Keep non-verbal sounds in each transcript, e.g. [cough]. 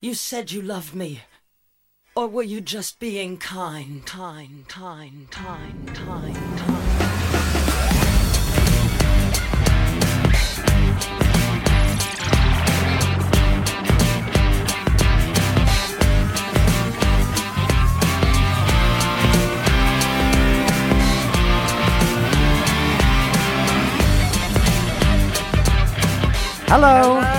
You said you loved me. Or were you just being kind, kind, kind, kind, kind, kind? Hello. Hello.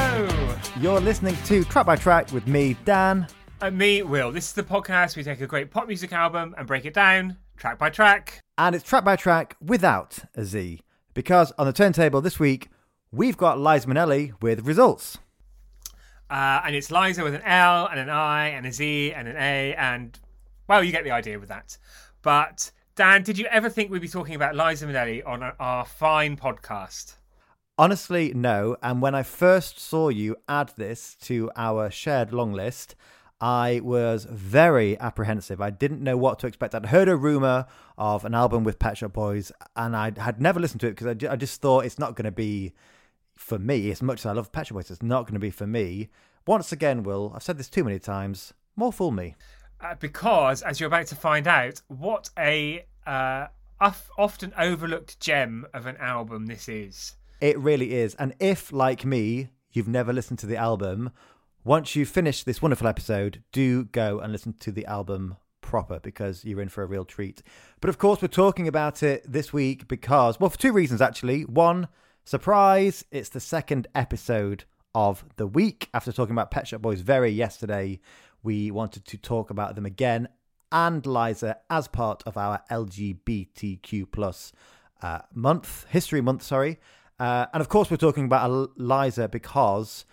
You're listening to Track by Track with me, Dan. And me, Will. This is the podcast. We take a great pop music album and break it down track by track. And it's Track by Track without a Z. Because on the turntable this week, we've got Liza Minnelli with results. Uh, and it's Liza with an L and an I and a Z and an A. And, well, you get the idea with that. But, Dan, did you ever think we'd be talking about Liza Minnelli on our fine podcast? Honestly, no. And when I first saw you add this to our shared long list, I was very apprehensive. I didn't know what to expect. I'd heard a rumor of an album with Pet Shop Boys, and I had never listened to it because I, just thought it's not going to be for me. As much as I love Pet Shop Boys, it's not going to be for me. Once again, Will, I've said this too many times. More fool me. Uh, because, as you're about to find out, what a uh, often overlooked gem of an album this is. It really is. And if, like me, you've never listened to the album, once you finish this wonderful episode, do go and listen to the album proper because you're in for a real treat. But of course, we're talking about it this week because, well, for two reasons actually. One, surprise, it's the second episode of the week. After talking about Pet Shop Boys very yesterday, we wanted to talk about them again and Liza as part of our LGBTQ plus uh, month, history month, sorry. Uh, and of course, we're talking about Liza because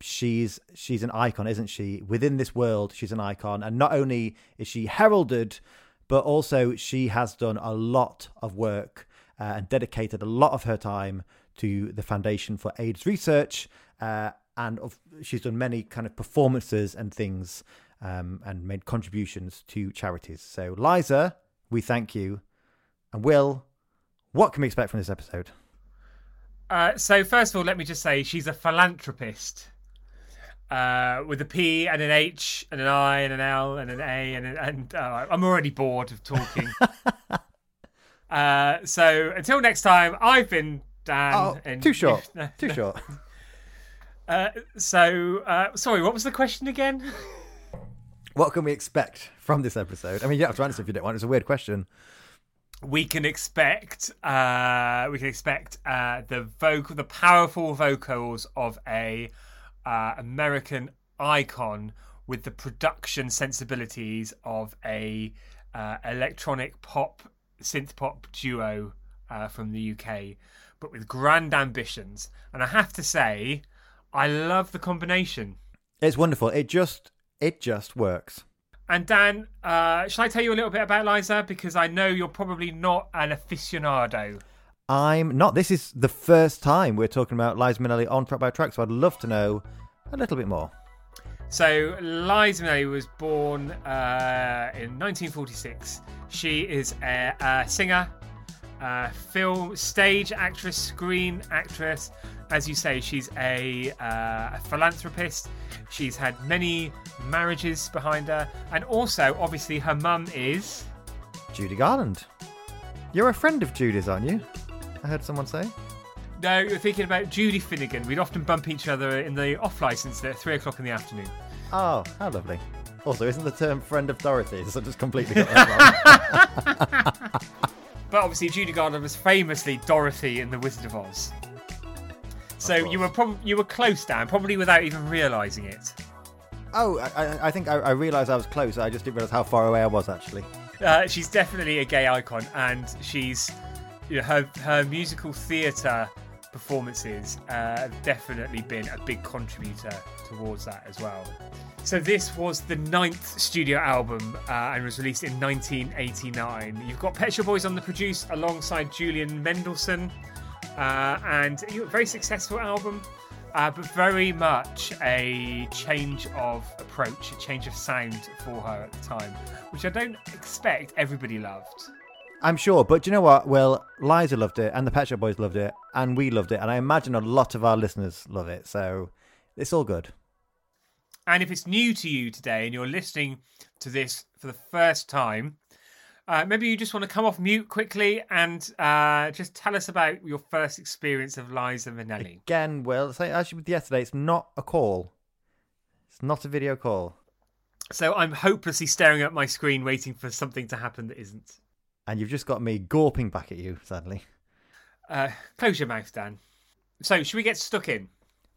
she's she's an icon, isn't she? Within this world, she's an icon, and not only is she heralded, but also she has done a lot of work uh, and dedicated a lot of her time to the Foundation for AIDS Research, uh, and of, she's done many kind of performances and things, um, and made contributions to charities. So, Liza, we thank you, and Will, what can we expect from this episode? Uh, so first of all, let me just say she's a philanthropist uh, with a P and an H and an I and an L and an A and an, and uh, I'm already bored of talking. [laughs] uh, so until next time, I've been Dan. Oh, and too short. [laughs] Too short. Uh, so uh, sorry, what was the question again? What can we expect from this episode? I mean, you don't have to answer if you don't want. It's a weird question. We can expect uh, we can expect uh, the vocal, the powerful vocals of a uh, American icon with the production sensibilities of a uh, electronic pop synth pop duo uh, from the UK, but with grand ambitions. And I have to say, I love the combination. It's wonderful. It just it just works. And Dan, uh, shall I tell you a little bit about Liza? Because I know you're probably not an aficionado. I'm not. This is the first time we're talking about Liza Minnelli on Track by Track, so I'd love to know a little bit more. So Liza Minnelli was born uh, in 1946. She is a, a singer, a film, stage actress, screen actress. As you say, she's a, uh, a philanthropist. She's had many marriages behind her, and also, obviously, her mum is. Judy Garland. You're a friend of Judy's, aren't you? I heard someone say. No, you're thinking about Judy Finnegan. We'd often bump each other in the off license at three o'clock in the afternoon. Oh, how lovely. Also, isn't the term friend of Dorothy's? I just completely got that wrong. [laughs] But obviously, Judy Garland was famously Dorothy in The Wizard of Oz. So you were prob- you were close, Dan, probably without even realising it. oh, I, I- I think I, I realised I was close. I just didn't realise how far away I was actually. Uh, she's definitely a gay icon, and she's you know, her her musical theatre performances uh, have definitely been a big contributor towards that as well. So this was the ninth studio album uh, and was released in 1989. You've got Pet Shop Boys on the produce alongside Julian Mendelsohn, uh, and a very successful album. Uh, but very much a change of approach, a change of sound for her at the time, which I don't expect everybody loved. I'm sure, but do you know what? Well, Liza loved it, and the Pet Shop Boys loved it, and we loved it, and I imagine a lot of our listeners love it. So it's all good. And if it's new to you today and you're listening to this for the first time, uh, maybe you just want to come off mute quickly and uh, just tell us about your first experience of Liza Minnelli. Again, Will, so actually with yesterday, it's not a call. It's not a video call. So I'm hopelessly staring at my screen, waiting for something to happen that isn't. And you've just got me gawping back at you, sadly. Uh, close your mouth, Dan. So, should we get stuck in?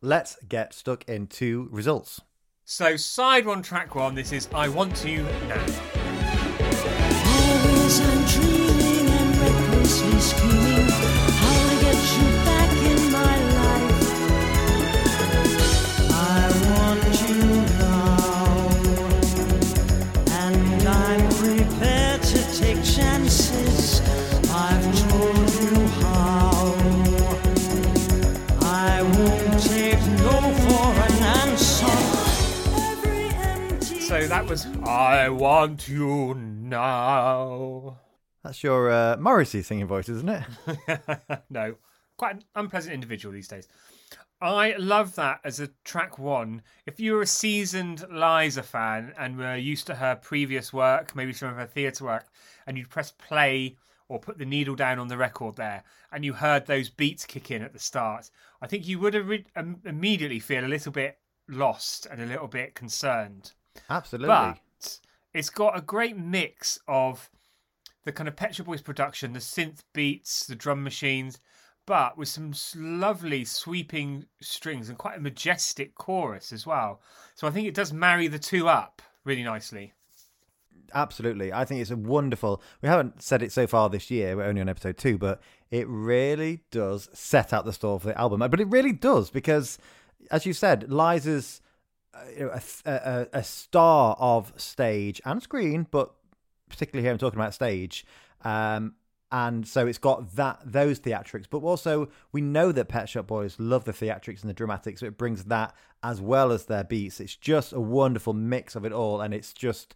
Let's get stuck into results. So, side one, track one. This is "I Want You Now." So that was "I Want You Now." That's your uh, Morrissey singing voice, isn't it? [laughs] no, quite an unpleasant individual these days. I love that as a track one. If you're a seasoned Liza fan and were used to her previous work, maybe some of her theatre work, and you'd press play or put the needle down on the record there, and you heard those beats kick in at the start, I think you would re- um, immediately feel a little bit lost and a little bit concerned. Absolutely. But it's got a great mix of the kind of Pet Shop Boys production, the synth beats, the drum machines, but with some lovely sweeping strings and quite a majestic chorus as well. So I think it does marry the two up really nicely. Absolutely. I think it's a wonderful. We haven't said it so far this year. We're only on episode two, but it really does set out the store for the album. But it really does because, as you said, Liza's uh, a, a, a star of stage and screen, but particularly here I'm talking about stage. Um, and so it's got that those theatrics, but also we know that Pet Shop Boys love the theatrics and the dramatics, so it brings that as well as their beats. It's just a wonderful mix of it all, and it's just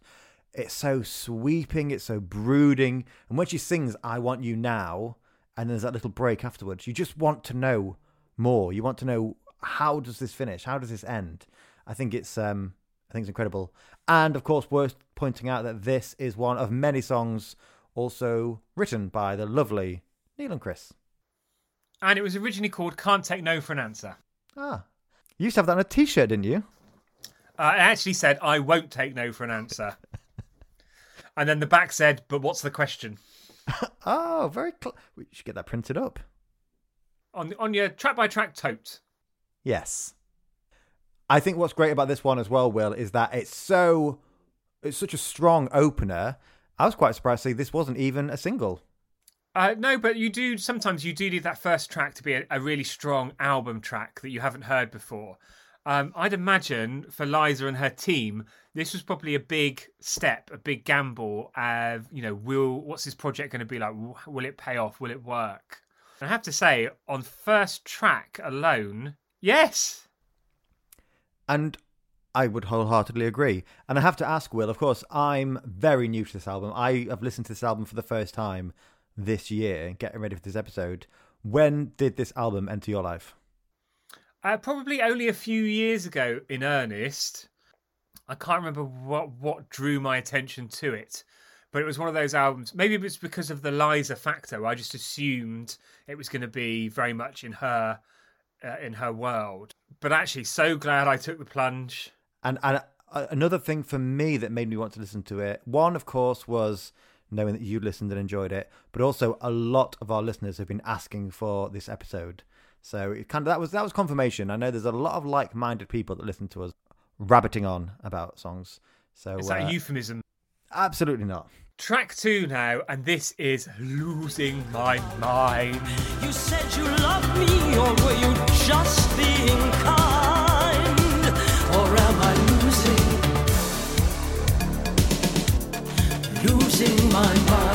it's so sweeping, it's so brooding. And when she sings "I Want You Now," and there's that little break afterwards, you just want to know more. You want to know how does this finish? How does this end? I think it's um, I think it's incredible. And of course, worth pointing out that this is one of many songs also written by the lovely Neil and Chris. And it was originally called Can't Take No for an Answer. Ah, you used to have that on a T-shirt, didn't you? Uh, it actually said, I won't take no for an answer. [laughs] and then the back said, But what's the question? [laughs] Oh, very. Cl- we should get that printed up. On, on your track by track tote. Yes. I think what's great about this one as well, Will, is that it's so it's such a strong opener. I was quite surprised to see this wasn't even a single. Uh, no, but you do sometimes you do need that first track to be a, a really strong album track that you haven't heard before. Um, I'd imagine for Liza and her team, this was probably a big step, a big gamble. Of you know, will what's this project going to be like? Will it pay off? Will it work? And I have to say, on first track alone, yes, And I would wholeheartedly agree. And I have to ask, Will, of course, I'm very new to this album. I have listened to this album for the first time this year, getting ready for this episode. When did this album enter your life? Uh, probably only a few years ago, in earnest. I can't remember what what drew my attention to it, but it was one of those albums. Maybe it was because of the Liza factor. I just assumed it was going to be very much in her uh, in her world. But actually, so glad I took the plunge. And and uh, another thing for me that made me want to listen to it, one of course was knowing that you listened and enjoyed it, but also a lot of our listeners have been asking for this episode. So it kind of that was that was confirmation. I know there's a lot of like-minded people that listen to us rabbiting on about songs. So Is that uh, a euphemism? absolutely not. Track two now, and this is losing my mind. You said you loved me, or were you just being kind? Or am I losing, losing my mind?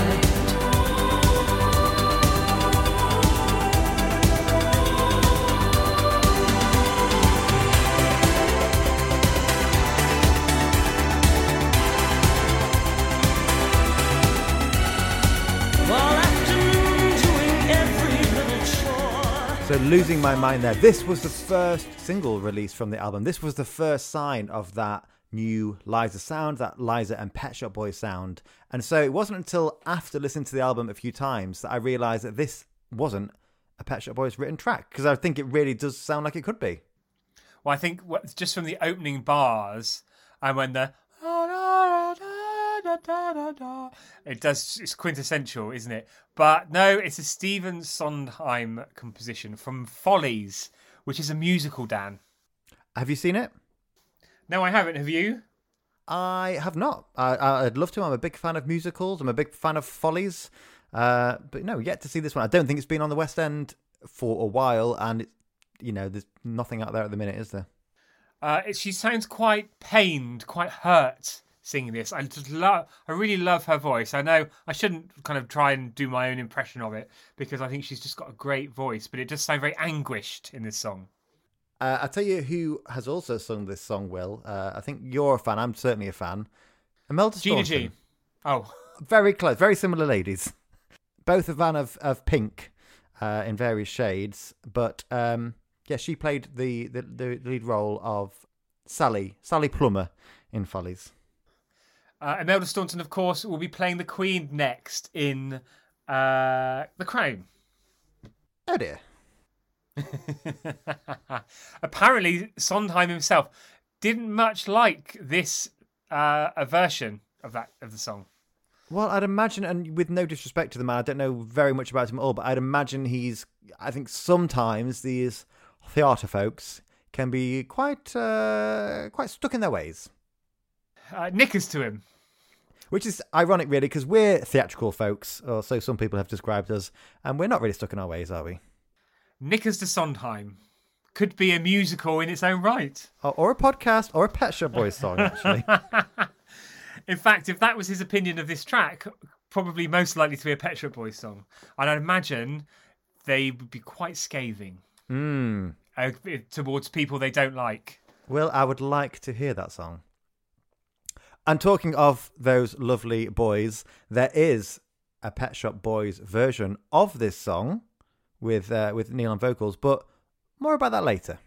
Losing my mind there. This was the first single released from the album. This was the first sign of that new Liza sound, that Liza and Pet Shop Boys sound. And so it wasn't until after listening to the album a few times that I realized that this wasn't a Pet Shop Boys written track because I think it really does sound like it could be. Well, I think just from the opening bars and when the it does it's quintessential, isn't it? But no, it's a Stephen Sondheim composition from Follies, which is a musical. Dan, Have you seen it? no, I haven't. Have you? I have not. I, I'd love to. I'm a big fan of musicals. I'm a big fan of Follies. Uh, but no, yet to see this one. I don't think it's been on the West End for a while, and it's you know, there's nothing out there at the minute, is there? Uh, she sounds quite pained, quite hurt singing this. I just love, I really love her voice. I know I shouldn't kind of try and do my own impression of it because I think she's just got a great voice, but it does sound very anguished in this song. Uh, I'll tell you who has also sung this song, Will. Uh, I think you're a fan. I'm certainly a fan. Imelda Gina Staunton. G. Oh, Very close. Very similar ladies. Both a fan of, of pink uh, in various shades. But um, yeah, she played the, the, the lead role of Sally, Sally Plummer in Follies. Uh, Imelda Staunton, of course, will be playing the Queen next in uh, The Crown. Oh dear. [laughs] Apparently, Sondheim himself didn't much like this uh, a version of that of the song. Well, I'd imagine, and with no disrespect to the man, I don't know very much about him at all, but I'd imagine he's. I think sometimes these theatre folks can be quite uh, quite stuck in their ways, Uh, knickers to him. which is ironic, really, because we're theatrical folks, or so some people have described us, and we're not really stuck in our ways, are we? Knickers to Sondheim could be a musical in its own right. Or, or a podcast, or a Pet Shop Boys song, actually. [laughs] In fact, if that was his opinion of this track, probably most likely to be a Pet Shop Boys song. And I'd imagine they would be quite scathing Hmm. uh, towards people they don't like. Well, I would like to hear that song. And talking of those lovely boys, there is a Pet Shop Boys version of this song with uh, with Neil on vocals, but more about that later.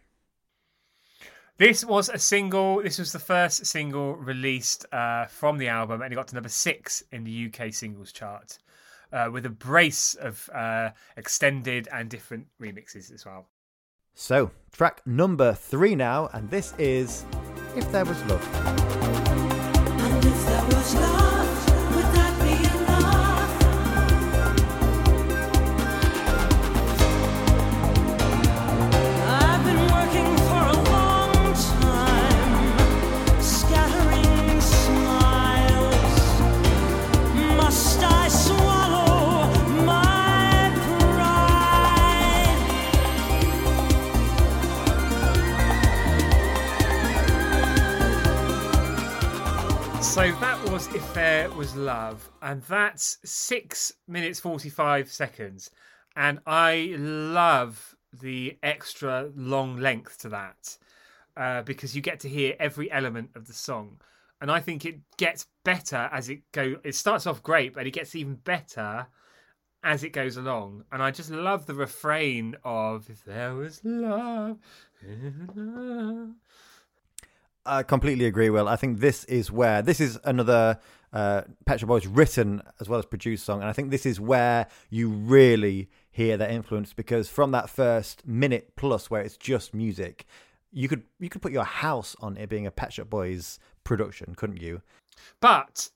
This was a single. This was the first single released uh, from the album, and it got to number six in the UK singles chart, uh, with a brace of uh, extended and different remixes as well. So, track number three now, and this is If There Was Love. If there was love, was If There Was Love, and that's six minutes 45 seconds. And I love the extra long length to that uh, because you get to hear every element of the song. And I think it gets better as it go. It starts off great, but it gets even better as it goes along. And I just love the refrain of "If there was love." I completely agree, Will. I think this is where this is another uh, Pet Shop Boys written as well as produced song, and I think this is where you really hear their influence because from that first minute plus where it's just music, you could you could put your house on it being a Pet Shop Boys production, couldn't you? But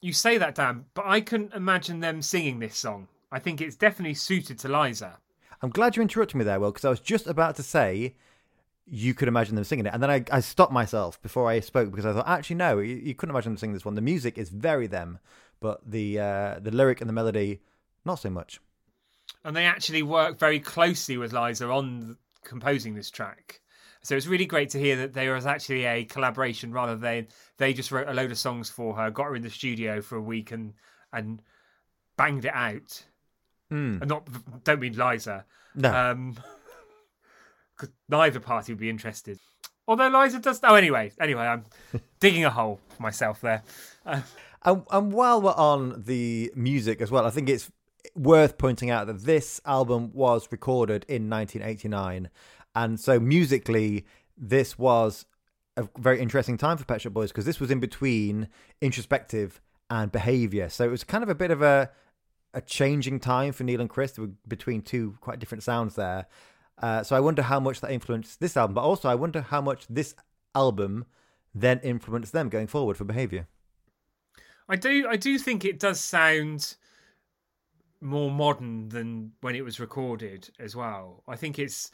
you say that, Dan, but I couldn't imagine them singing this song. I think it's definitely suited to Liza. I'm glad you interrupted me there, Will, because I was just about to say you could imagine them singing it, and then I, I stopped myself before I spoke because I thought actually no, you, you couldn't imagine them singing this one. The music is very them, but the uh, the lyric and the melody not so much. And they actually work very closely with Liza on composing this track. So it's really great to hear that there was actually a collaboration rather than they just wrote a load of songs for her, got her in the studio for a week and and banged it out. Mm. And not don't mean Liza. No, Um neither party would be interested. Although Liza does. Oh, anyway, anyway, I'm [laughs] digging a hole for myself there. Uh, And, and while we're on the music as well, I think it's worth pointing out that this album was recorded in 1989, and so musically, this was a very interesting time for Pet Shop Boys because this was in between introspective and behavior. So it was kind of a bit of a a changing time for Neil and Chris. They were between two quite different sounds there. Uh, so I wonder how much that influenced this album, but also I wonder how much this album then influenced them going forward for behavior. I do I do think it does sound more modern than when it was recorded as well. I think it's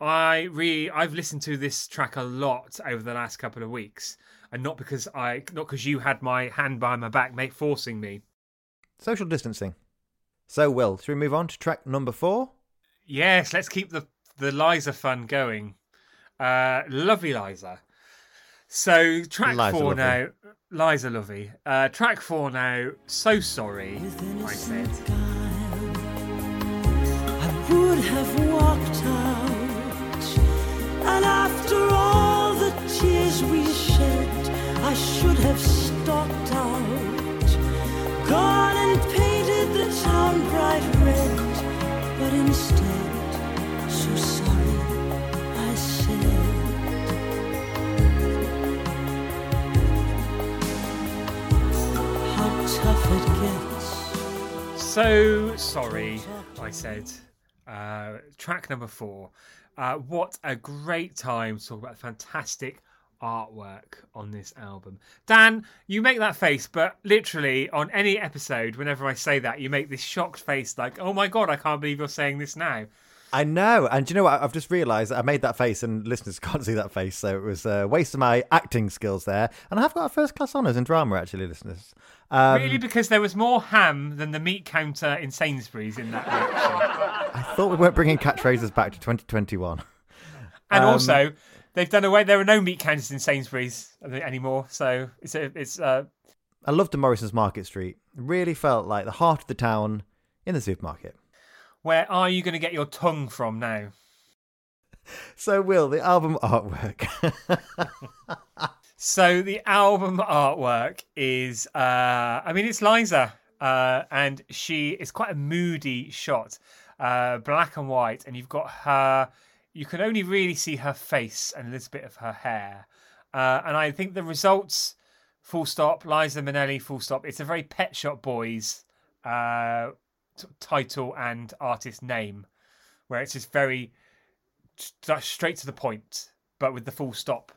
I really I've listened to this track a lot over the last couple of weeks, and not because I not because you had my hand behind my back, mate, forcing me. Social distancing. So, Will, should we move on to track number four? Yes, let's keep the the Liza fun going. Uh, lovely Liza. So track Liza four Lovey. now, Liza Lovey. Uh, track four now. So sorry, I said. I would have walked out, and after all the tears we shed, I should have stalked out, gone and painted the town bright red, but instead, so sorry, I said. Uh, track number four. Uh, what a great time to talk about the fantastic artwork on this album. Dan, you make that face, but literally on any episode, whenever I say that, you make this shocked face like, oh my god, I can't believe you're saying this now. I know, and you know what? I've just realised I made that face, and listeners [laughs] can't see that face, so it was a waste of my acting skills there. And I have got a first class honours in drama, actually, listeners. Um, really, because there was more ham than the meat counter in Sainsbury's in that reaction. [laughs] I thought we weren't bringing catchphrases back to 2021. And Um, also, they've done away. There are no meat counters in Sainsbury's anymore, so it's a, it's uh, I loved the Morrison's Market Street. It really felt like the heart of the town in the supermarket. where are you going to get your tongue from now? [laughs] So, Will, the album artwork. [laughs] So the album artwork is, uh, I mean, it's Liza, uh, and she is quite a moody shot, uh, black and white, and you've got her. You can only really see her face and a little bit of her hair, uh, and I think the results, full stop, Liza Minnelli, full stop. It's a very Pet Shop Boys uh, t- title and artist name, where it's just very st- straight to the point, but with the full stop.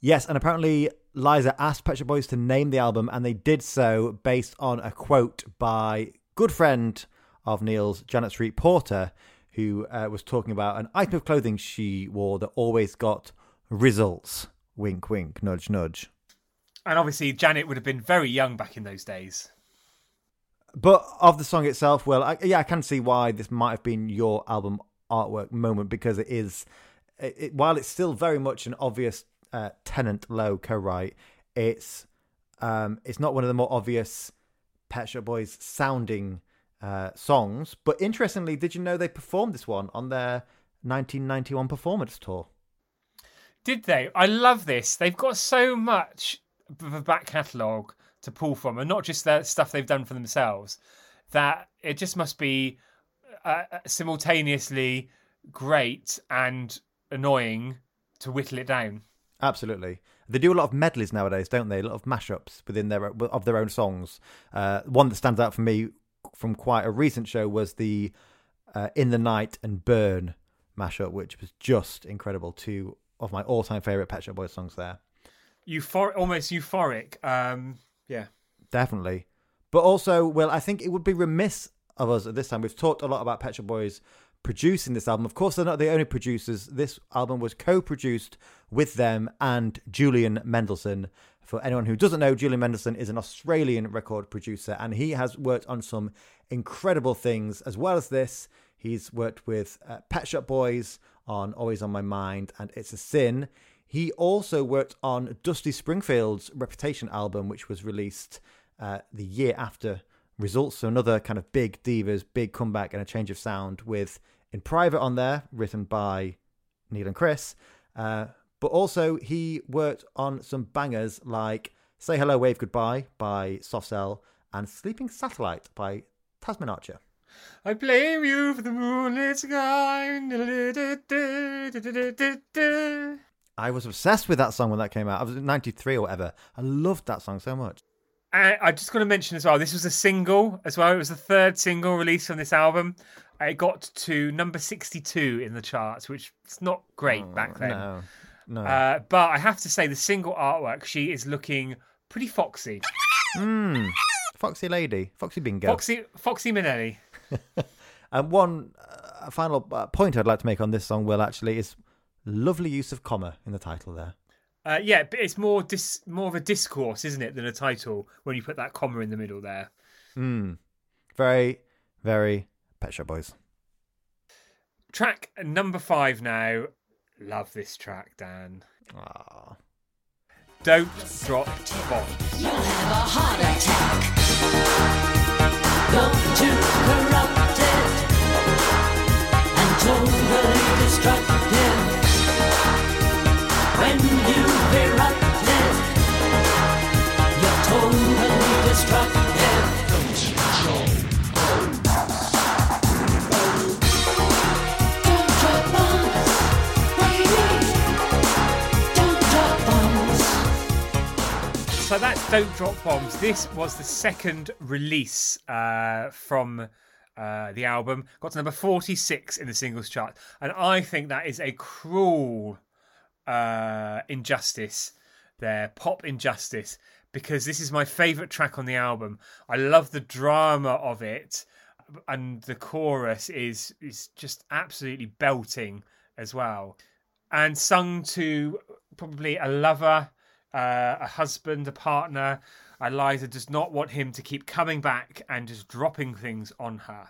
yes, and apparently Liza asked Pet Shop Boys to name the album, and they did so based on a quote by good friend of Neil's, Janet Street Porter, who uh, was talking about an item of clothing she wore that always got results. Wink, wink, nudge, nudge. And obviously, Janet would have been very young back in those days. But of the song itself, well, I, yeah, I can see why this might have been your album artwork moment because it is, it, it- while it's still very much an obvious uh, Tennant Lowe co-write, it's um, it's not one of the more obvious Pet Shop Boys sounding uh, songs. But interestingly, did you know they performed this one on their 1991 performance tour? Did they? I love this. They've got so much of a back catalogue to pull from, and not just the stuff they've done for themselves, that it just must be uh, simultaneously great and annoying to whittle it down. Absolutely. They do a lot of medleys nowadays, don't they? A lot of mashups within their of their own songs. Uh, one that stands out for me from quite a recent show was the uh, "In the Night" and "Burn" mashup, which was just incredible. Two of my all-time favorite Pet Shop Boys songs there. Euphoric, almost euphoric. Um, yeah. Definitely. But also, well, I think it would be remiss of us at this time. We've talked a lot about Pet Shop Boys producing this album. Of course, they're not the only producers. This album was co-produced with them and Julian Mendelsohn. For anyone who doesn't know, Julian Mendelsohn is an Australian record producer, and he has worked on some incredible things as well as this. He's worked with uh, Pet Shop Boys on Always on My Mind and It's a Sin. He also worked on Dusty Springfield's Reputation album, which was released uh, the year after Results. So another kind of big divas, big comeback, and a change of sound with In Private on there, written by Neil and Chris. Uh, but also he worked on some bangers like Say Hello, Wave Goodbye by Soft Cell and Sleeping Satellite by Tasmin Archer. I blame you for the moonlit sky. [laughs] I was obsessed with that song when that came out. I was 93 or whatever. I loved that song so much. Uh, and I just got to mention as well, this was a single as well. It was the third single released on this album. It got to number 62 in the charts, which is not great oh, back then. No, no. Uh, but I have to say, the single artwork, she is looking pretty foxy. Mm. Foxy lady, Foxy Bingo. Foxy, Foxy Minnelli. [laughs] And one uh, final uh, point I'd like to make on this song, Will, actually, is lovely use of comma in the title there. Uh, yeah, but it's more dis- more of a discourse, isn't it, than a title when you put that comma in the middle there. Mm. Very, very Pet Shop Boys. Track number five now. Love this track, Dan. Aw. Don't drop bombs. You'll have a heart attack. Don't Drop Bombs. This was the second release uh, from uh, the album. Got to number 46 in the singles chart. And I think that is a cruel uh, injustice there, pop injustice, because this is my favourite track on the album. I love the drama of it. And the chorus is is just absolutely belting as well, and sung to probably a lover, uh, a husband, a partner. Eliza does not want him to keep coming back and just dropping things on her.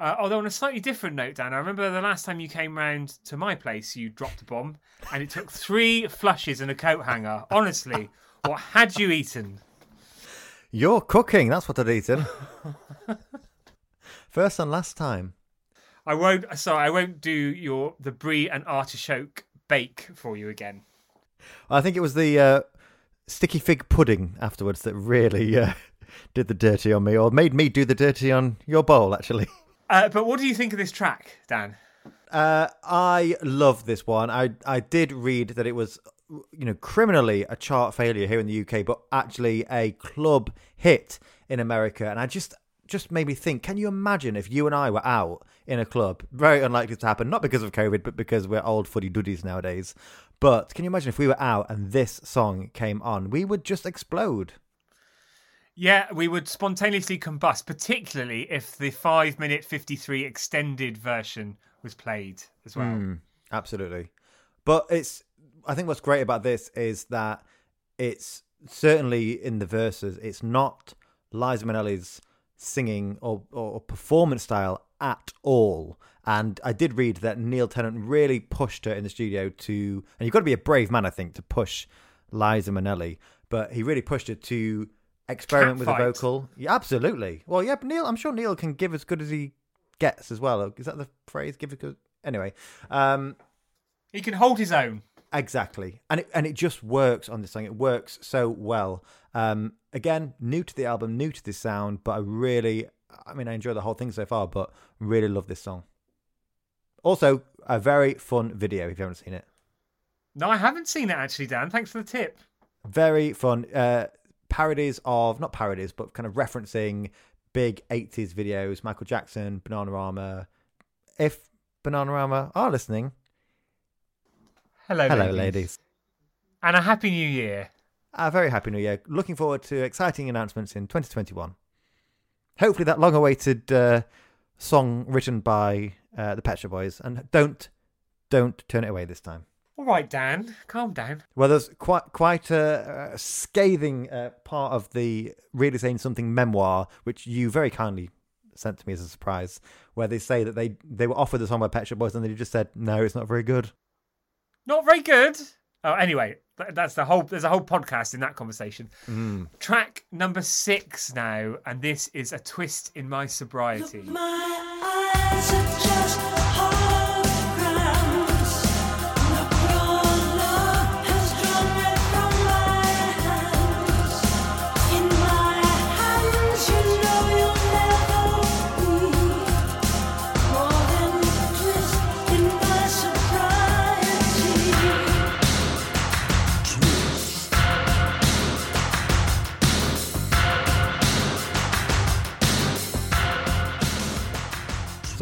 Uh, although on a slightly different note, Dan, I remember the last time you came round to my place, you dropped a bomb, and it took three flushes and a coat hanger. Honestly, what had you eaten? You're cooking. That's what I'd eaten. [laughs] First and last time. I won't. Sorry, I won't do your the brie and artichoke bake for you again. I think it was the uh, sticky fig pudding afterwards that really uh, [laughs] did the dirty on me, or made me do the dirty on your bowl, actually. [laughs] Uh, but what do you think of this track, Dan? Uh, I love this one. I I did read that it was, you know, criminally a chart failure here in the UK, but actually a club hit in America. And I just just made me think: Can you imagine if you and I were out in a club? Very unlikely to happen, not because of COVID, but because we're old footy duddies nowadays. But can you imagine if we were out and this song came on? We would just explode. Yeah, we would spontaneously combust, particularly if the five minute fifty three extended version was played as well. Mm, absolutely. But it's I think what's great about this is that it's certainly in the verses, it's not Liza Minnelli's singing or, or performance style at all. And I did read that Neil Tennant really pushed her in the studio to, and you've got to be a brave man, I think, to push Liza Minnelli, but he really pushed her to experiment with the Catfight. vocal. Yeah, absolutely. Well, yeah, but Neil, I'm sure Neil can give as good as he gets as well. Is that the phrase? Give as good. Anyway, um, He can hold his own. Exactly, and it and it just works on this song. It works so well. Um, again, new to the album, new to this sound, but I really, I mean, I enjoy the whole thing so far, but really love this song. Also, a very fun video if you haven't seen it. No, I haven't seen it actually, Dan. Thanks for the tip. Very fun. Uh, parodies of not parodies, but kind of referencing big '80s videos. Michael Jackson, Bananarama. If Bananarama are listening, Hello, hello, ladies. ladies. and a happy new year. A very happy new year. Looking forward to exciting announcements in 2021. Hopefully, that long awaited uh, song written by uh, the Pet Shop Boys. And don't, don't turn it away this time. All right, Dan, calm down. Well, there's quite quite a, a scathing uh, part of the Really Saying Something memoir, which you very kindly sent to me as a surprise, where they say that they, they were offered the song by Pet Shop Boys and they just said, no, it's not very good. Not very good. Oh, anyway, that's the whole. There's a whole podcast in that conversation. Track number six now, and this is a twist in my sobriety. My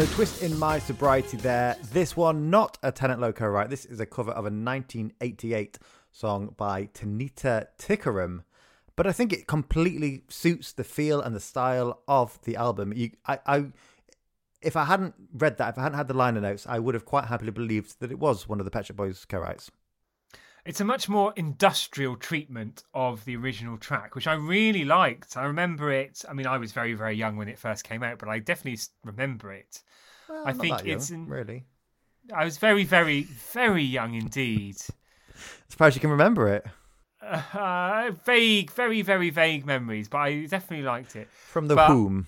So, Twist in My Sobriety there. This one, not a Tennant Lowe co-write? This is a cover of a 1988 song by Tanita Tikaram. But I think it completely suits the feel and the style of the album. You, I, I, if I hadn't read that, if I hadn't had the liner notes, I would have quite happily believed that it was one of the Pet Shop Boys co-writes. It's a much more industrial treatment of the original track, which I really liked. I remember it. I mean, I was very, very young when it first came out, but I definitely remember it. Well, I think that young, it's in- really. I was very, very, very young indeed. [laughs] Surprised you can remember it Uh, vague, very, very vague memories, but I definitely liked it. from the But- womb.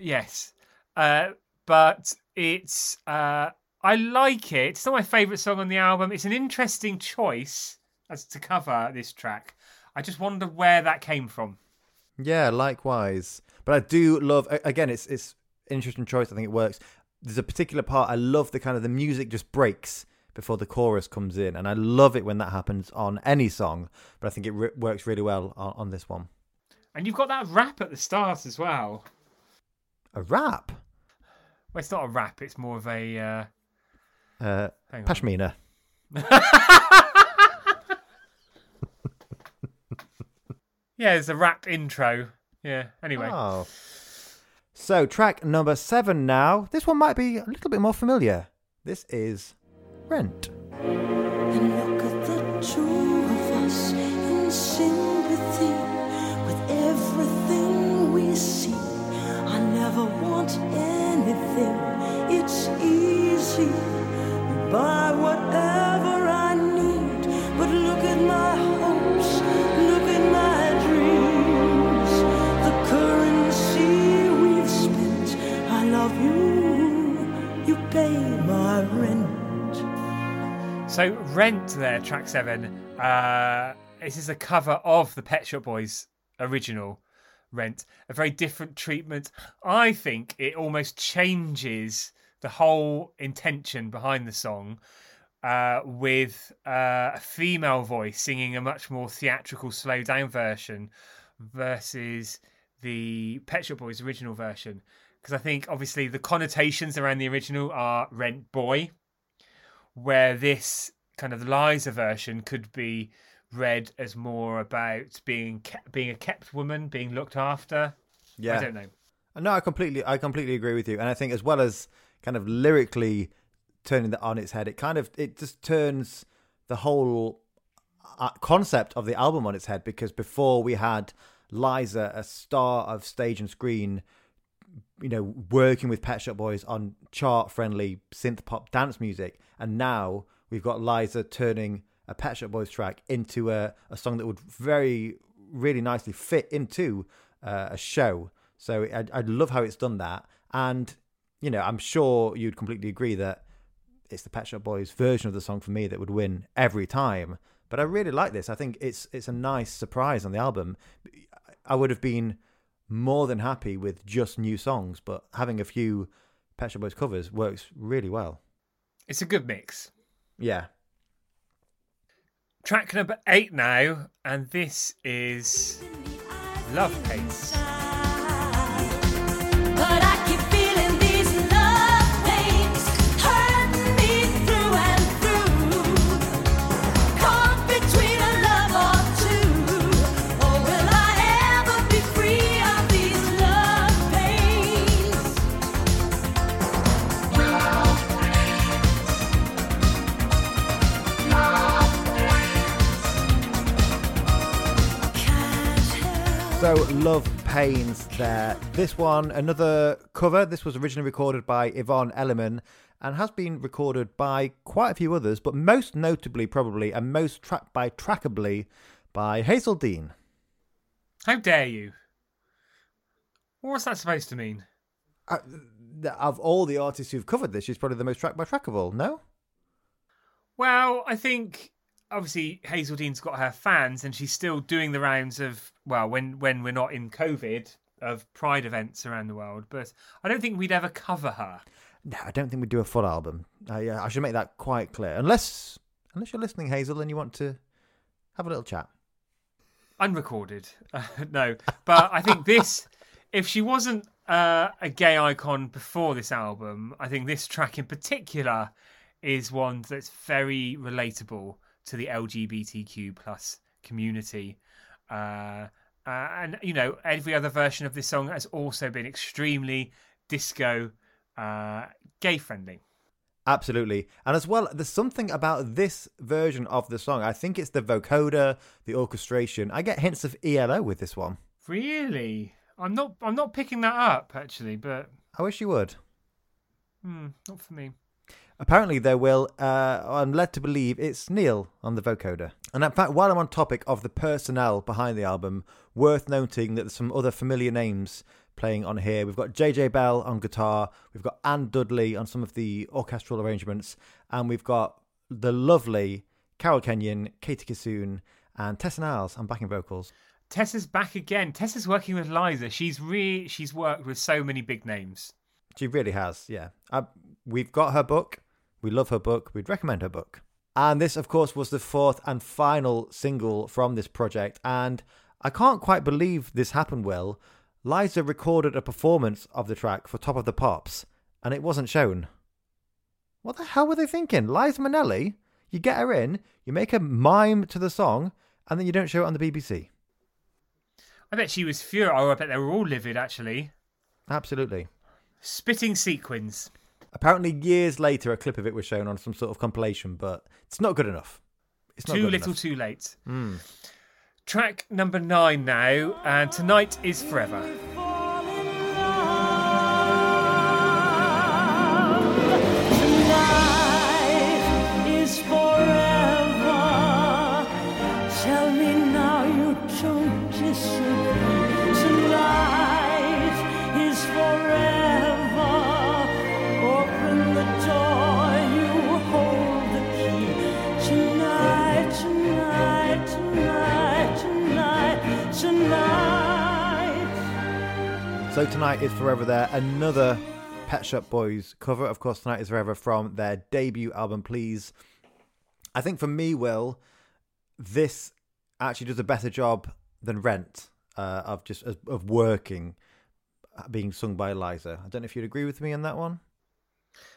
Yes, uh, but it's uh, I like it. It's not my favourite song on the album. It's an interesting choice as to cover this track. I just wonder where that came from. Yeah, likewise. But I do love again. It's it's an interesting choice. I think it works. There's a particular part I love. The kind of the music just breaks before the chorus comes in, and I love it when that happens on any song. But I think it re- works really well on, on this one. And you've got that rap at the start as well. A rap, Well, it's not a rap. It's more of a. Uh, uh, pashmina. [laughs] Yeah, it's a rap intro. Yeah. Anyway, Oh. So track number seven now. This one might be a little bit more familiar. This is Rent. So Rent there, track seven. Uh, this is a cover of the Pet Shop Boys original Rent. A very different treatment. I think it almost changes the whole intention behind the song uh, with uh, a female voice singing a much more theatrical, slow down version versus the Pet Shop Boys original version. Because I think obviously the connotations around the original are rent boy where this kind of Liza version could be read as more about being ke- being a kept woman, being looked after. Yeah, I don't know. No, I completely, I completely agree with you, and I think as well as kind of lyrically turning that on its head, it kind of it just turns the whole uh, concept of the album on its head because before we had Liza, a star of stage and screen, you know, working with Pet Shop Boys on chart-friendly synth pop dance music, and now we've got Liza turning a Pet Shop Boys track into a, a song that would very, really nicely fit into uh, a show. So I, I love how it's done that, and you know, I'm sure you'd completely agree that it's the Pet Shop Boys version of the song for me that would win every time. But I really like this. I think it's it's a nice surprise on the album. I would have been more than happy with just new songs, but having a few Pet Shop Boys covers works really well. It's a good mix. Yeah. Track number eight now, and this is Love Pains. So Love Pains there. This one, another cover. This was originally recorded by Yvonne Elliman and has been recorded by quite a few others, but most notably, probably, and most track by trackably by Hazell Dean. How dare you? What's that supposed to mean? Uh, of all the artists who've covered this, she's probably the most track by track of all, no? Well, I think obviously Hazell Dean's got her fans, and she's still doing the rounds of well, when when we're not in COVID, of Pride events around the world. But I don't think we'd ever cover her. No, I don't think we'd do a full album. Uh, yeah, I should make that quite clear. Unless, unless you're listening, Hazel, and you want to have a little chat. unrecorded. Uh, [laughs] no, but I think this, if she wasn't uh, a gay icon before this album, I think this track in particular is one that's very relatable to the LGBTQ plus community. Uh, uh, and you know, every other version of this song has also been extremely disco, uh, gay friendly. Absolutely. And as well, there's something about this version of the song. I think it's the vocoder, the orchestration. I get hints of ELO with this one. Really, I'm not. I'm not picking that up actually, but I wish you would. hmm, not for me. Apparently, there will. Uh, I'm led to believe it's Neil on the vocoder. And in fact, while I'm on topic of the personnel behind the album, worth noting that there's some other familiar names playing on here. We've got JJ Belle on guitar, we've got Anne Dudley on some of the orchestral arrangements, and we've got the lovely Carol Kenyon, Katie Kissoon, and Tessa Niles on backing vocals. Tessa's back again. Tessa's working with Liza. She's re she's worked with so many big names. She really has, yeah. Uh, we've got her book. We love her book. We'd recommend her book. And this, of course, was the fourth and final single from this project. And I can't quite believe this happened, Will. Liza recorded a performance of the track for Top of the Pops, and it wasn't shown. What the hell were they thinking? Liza Minnelli? You get her in, you make a mime to the song, and then you don't show it on the BBC. I bet she was furious. Oh, I bet they were all livid actually. Absolutely. Spitting sequins. Apparently, years later, a clip of it was shown on some sort of compilation, but it's not good enough. It's not Too little, enough. too late. Hmm. Track number nine now, and tonight is forever. Tonight. Is Forever There, another Pet Shop Boys cover. Of course, tonight is Forever from their debut album, Please. I think for me, Will, this actually does a better job than Rent uh, of just of, working, uh, being sung by Eliza. I don't know if you'd agree with me on that one.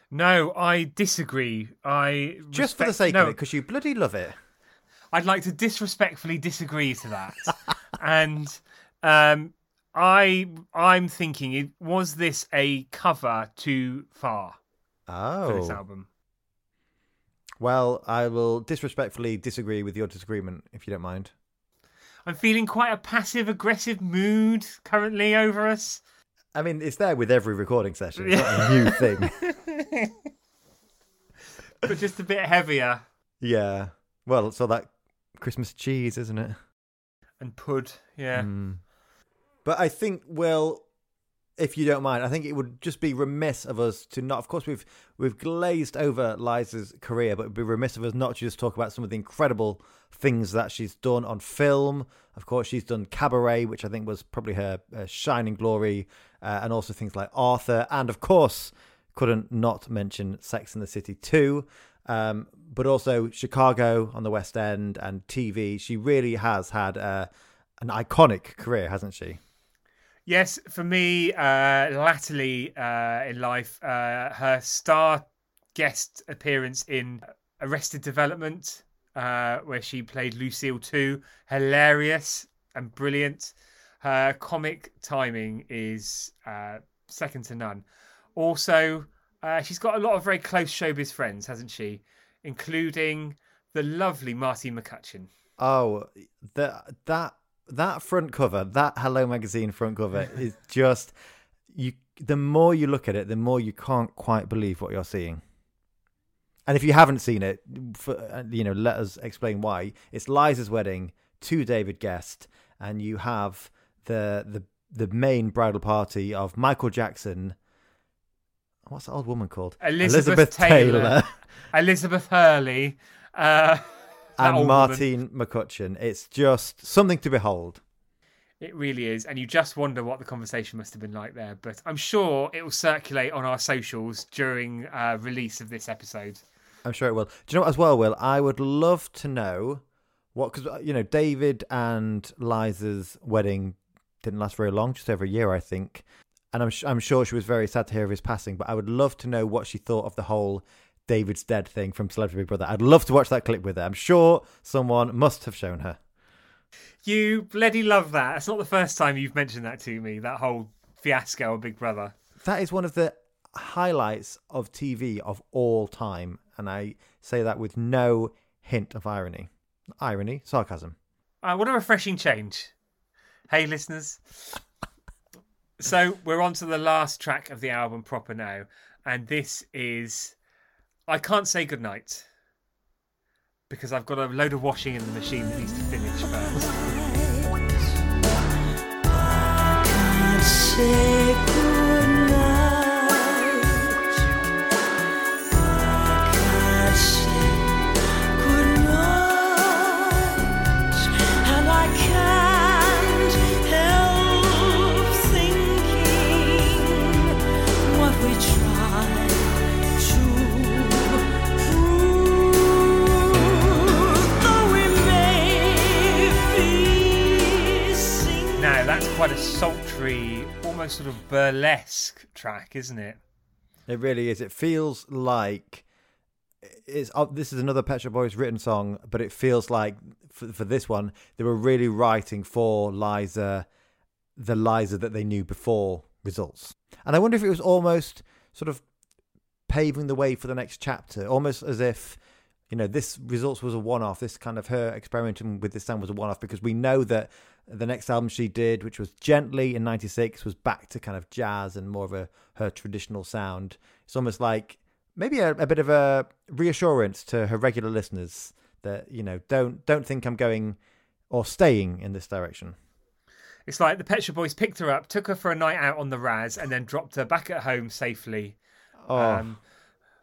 No, I disagree. I Just for the sake no, of it, because you bloody love it. I'd like to disrespectfully disagree to that. [laughs] and um, I, I'm thinking, it, was this a cover too far for this Oh, album? well, I will disrespectfully disagree with your disagreement, if you don't mind. I'm feeling quite a passive aggressive mood currently over us. I mean, it's there with every recording session. It's not a new [laughs] thing. [laughs] but just a bit heavier. Yeah. Well, it's all that Christmas cheese, isn't it? And pud, yeah. Mm. But I think, well, if you don't mind, I think it would just be remiss of us to not. Of course, we've we've glazed over Liza's career, but it'd be remiss of us not to just talk about some of the incredible things that she's done on film. Of course, she's done Cabaret, which I think was probably her uh, shining glory, uh, and also things like Arthur, and of course, couldn't not mention Sex in the City too. Um, but also Chicago on the West End and TV. She really has had uh, an iconic career, hasn't she? Yes, for me, uh, latterly uh, in life, uh, her star guest appearance in Arrested Development, uh, where she played Lucille 2, hilarious and brilliant. Her comic timing is uh, second to none. Also, uh, she's got a lot of very close showbiz friends, hasn't she? Including the lovely Martine McCutcheon. Oh, the, that that front cover, that Hello magazine front cover is just you. The more you look at it, the more you can't quite believe what you're seeing. And if you haven't seen it, for, uh, you know, let us explain why. It's Liza's wedding to David Gest, and you have the the the main bridal party of Michael Jackson. What's the old woman called? Elizabeth, Taylor, Elizabeth Hurley, uh, that and Martine woman. McCutcheon. It's just something to behold. It really is, and you just wonder what the conversation must have been like there. But I'm sure it will circulate on our socials during uh, release of this episode. I'm sure it will. Do you know what, as well, Will? I would love to know what, because, you know, David and Liza's wedding didn't last very long, just over a year, I think. and I'm sh- I'm sure she was very sad to hear of his passing. But I would love to know what she thought of the whole David's dead thing from Celebrity Big Brother. I'd love to watch that clip with her. I'm sure someone must have shown her. You bloody love that. It's not the first time you've mentioned that to me. That whole fiasco of Big Brother. That is one of the highlights of TV of all time, and I say that with no hint of irony. Irony, sarcasm. Uh, what a refreshing change. Hey, listeners. so we're on to the last track of the album proper now, and this is I can't say goodnight because I've got a load of washing in the machine that needs to finish first. Almost sort of burlesque track, isn't it? It really is. It feels like it's. Uh, this is another Pet Shop Boys written song, but it feels like for, for this one they were really writing for Liza, the Liza that they knew before results. And I wonder if it was almost sort of paving the way for the next chapter, almost as if you know this results was a one-off. This kind of her experimenting with this sound was a one-off because we know that the next album she did, which was Gently in '96, was back to kind of jazz and more of a her traditional sound. It's almost like maybe a, a bit of a reassurance to her regular listeners that you know don't don't think I'm going or staying in this direction. It's like the Pet Shop Boys picked her up, took her for a night out on the Raz, and then dropped her back at home safely. Oh, Um,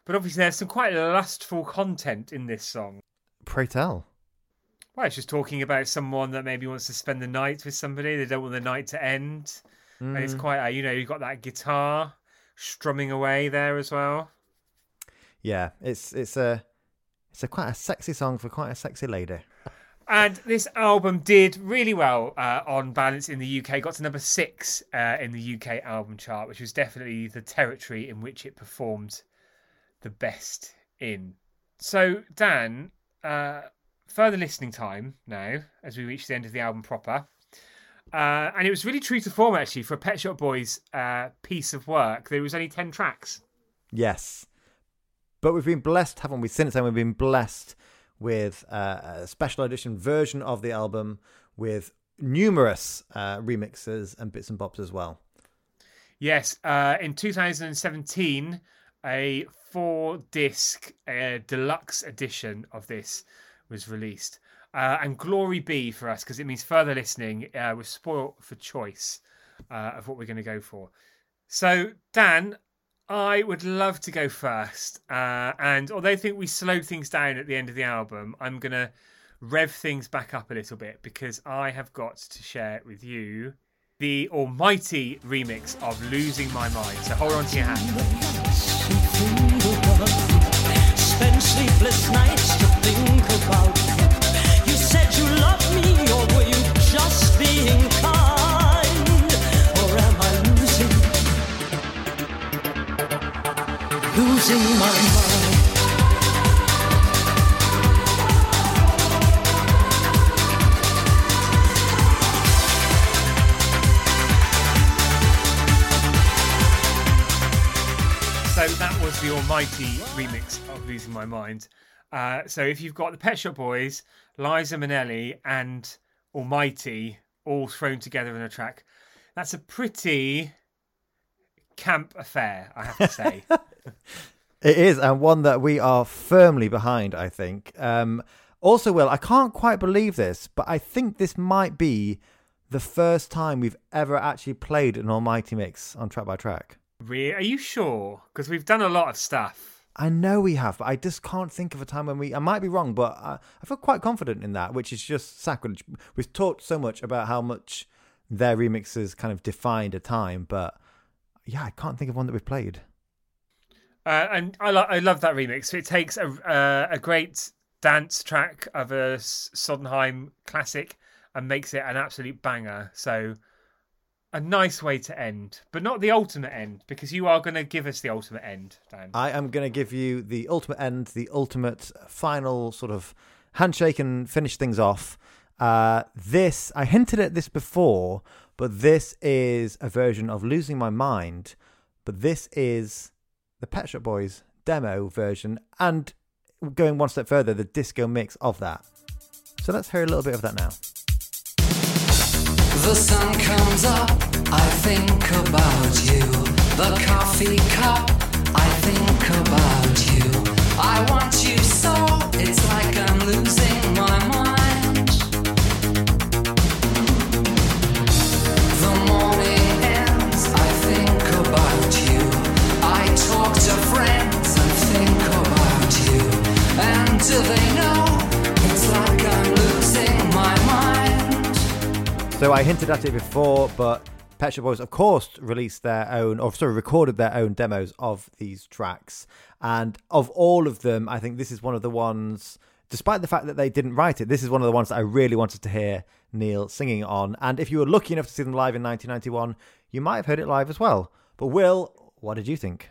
but obviously, there's some quite lustful content in this song. pray tell. Well, it's just talking about someone that maybe wants to spend the night with somebody. They don't want the night to end. And it's quite, a, you know, you've got that guitar strumming away there as well. Yeah, it's it's a it's a quite a sexy song for quite a sexy lady. And this album did really well uh, on balance in the UK. Got to number six uh, in the UK album chart, which was definitely the territory in which it performed the best in. So, Dan, uh, further listening time now as we reach the end of the album proper. Uh, and it was really true to form actually for a Pet Shop Boys uh, piece of work. There was only 10 tracks. Yes. But we've been blessed, haven't we? Since then, we've been blessed with uh, a special edition version of the album with numerous uh, remixes and bits and bobs as well. Yes, uh, in 2017, a four disc uh, deluxe edition of this was released. Uh, and glory be for us because it means further listening. Uh, we're spoilt for choice uh, of what we're going to go for. So, Dan, I would love to go first. Uh, and although I think we slowed things down at the end of the album, I'm going to rev things back up a little bit because I have got to share with you the almighty remix of Losing My Mind. So hold on to your hat. Remix of Losing My Mind. Uh, so if you've got the Pet Shop Boys, Liza Minnelli, and Almighty all thrown together in a track, that's a pretty camp affair, I have to say. [laughs] It is, and one that we are firmly behind, I think. Um, also, Will, I can't quite believe this, but I think this might be the first time we've ever actually played an Almighty mix on track by track. Re- Are you sure? Because we've done a lot of stuff. I know we have, but I just can't think of a time when we. I might be wrong, but I, I feel quite confident in that, which is just sacrilege. We've talked so much about how much their remixes kind of defined a time, but yeah, I can't think of one that we've played. Uh, and I, lo- I love that remix. It takes a, uh, a great dance track of a Sondheim classic and makes it an absolute banger. So a nice way to end, but not the ultimate end, because you are going to give us the ultimate end, Dan. I am going to give you the ultimate end, the ultimate final sort of handshake and finish things off. Uh, this, I hinted at this before, but this is a version of Losing My Mind, but this is the Pet Shop Boys demo version, and going one step further, the disco mix of that. So let's hear a little bit of that now. The sun comes up, I think about you. The coffee cup, I think about you. I want you so, it's like I'm losing my mind. The morning ends, I think about you. I talk to friends and think about you. And do they So I hinted at it before, but Pet Shop Boys, of course, released their own, or sorry, recorded their own demos of these tracks. And of all of them, I think this is one of the ones, despite the fact that they didn't write it, this is one of the ones that I really wanted to hear Neil singing on. And if you were lucky enough to see them live in 1991, you might have heard it live as well. But Will, what did you think?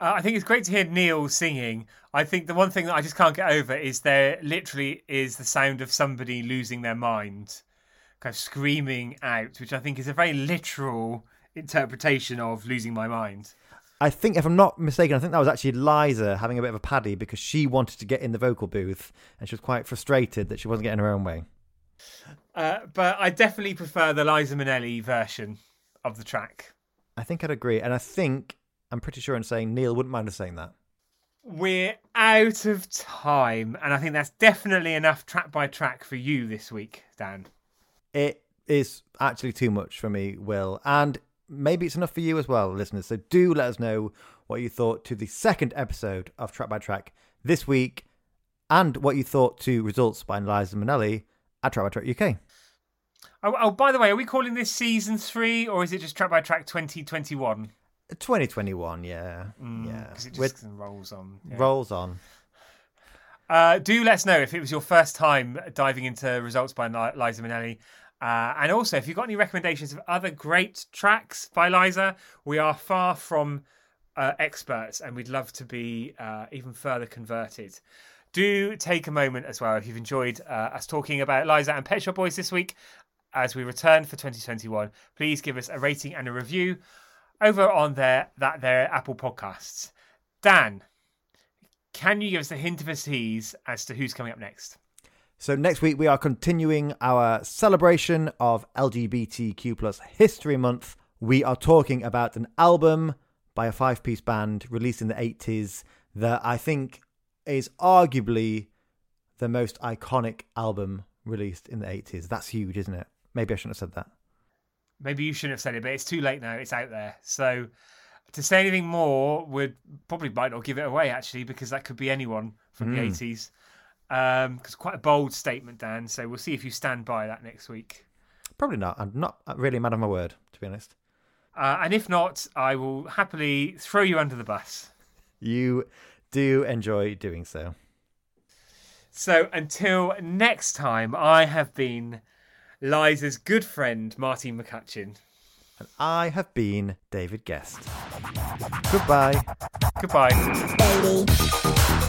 Uh, I think it's great to hear Neil singing. I think the one thing that I just can't get over is there literally is the sound of somebody losing their mind, kind of screaming out, which I think is a very literal interpretation of losing my mind. I think, if I'm not mistaken, I think that was actually Liza having a bit of a paddy because she wanted to get in the vocal booth and she was quite frustrated that she wasn't getting her own way. Uh, but I definitely prefer the Liza Minnelli version of the track. I think I'd agree. And I think, I'm pretty sure in saying Neil wouldn't mind us saying that. We're out of time, and I think that's definitely enough track by track for you this week, Dan. It is actually too much for me, Will. And maybe it's enough for you as well, listeners. So do let us know what you thought to the second episode of Track by Track this week and what you thought to results by Liza Minnelli at Track by Track UK. Oh, oh, by the way, are we calling this season three, or is it just track by track 2021? 2021, yeah. Mm, yeah. Because it With- just rolls on. yeah. rolls on. Uh, do let us know if it was your first time diving into results by Liza Minnelli. Uh, and also, if you've got any recommendations of other great tracks by Liza, we are far from uh, experts and we'd love to be uh, even further converted. Do take a moment as well if you've enjoyed uh, us talking about Liza and Pet Shop Boys this week as we return for 2021. Please give us a rating and a review over on their that their Apple Podcasts. Dan, can you give us a hint of a tease as to who's coming up next? So next week we are continuing our celebration of LGBTQ plus History Month. We are talking about an album by a five-piece band released in the 80s that I think is arguably the most iconic album released in the 80s. That's huge, isn't it? Maybe I shouldn't have said that. Maybe you shouldn't have said it, but it's too late now. It's out there. So to say anything more would probably might not give it away actually, because that could be anyone from the eighties. Um, because quite a bold statement, Dan. So we'll see if you stand by that next week. Probably not. I'm not really a man of my word, to be honest. Uh, and if not, I will happily throw you under the bus. You do enjoy doing so. So until next time, I have been Liza's good friend, Martine McCutcheon. I have been David Gest. Goodbye. Goodbye. baby.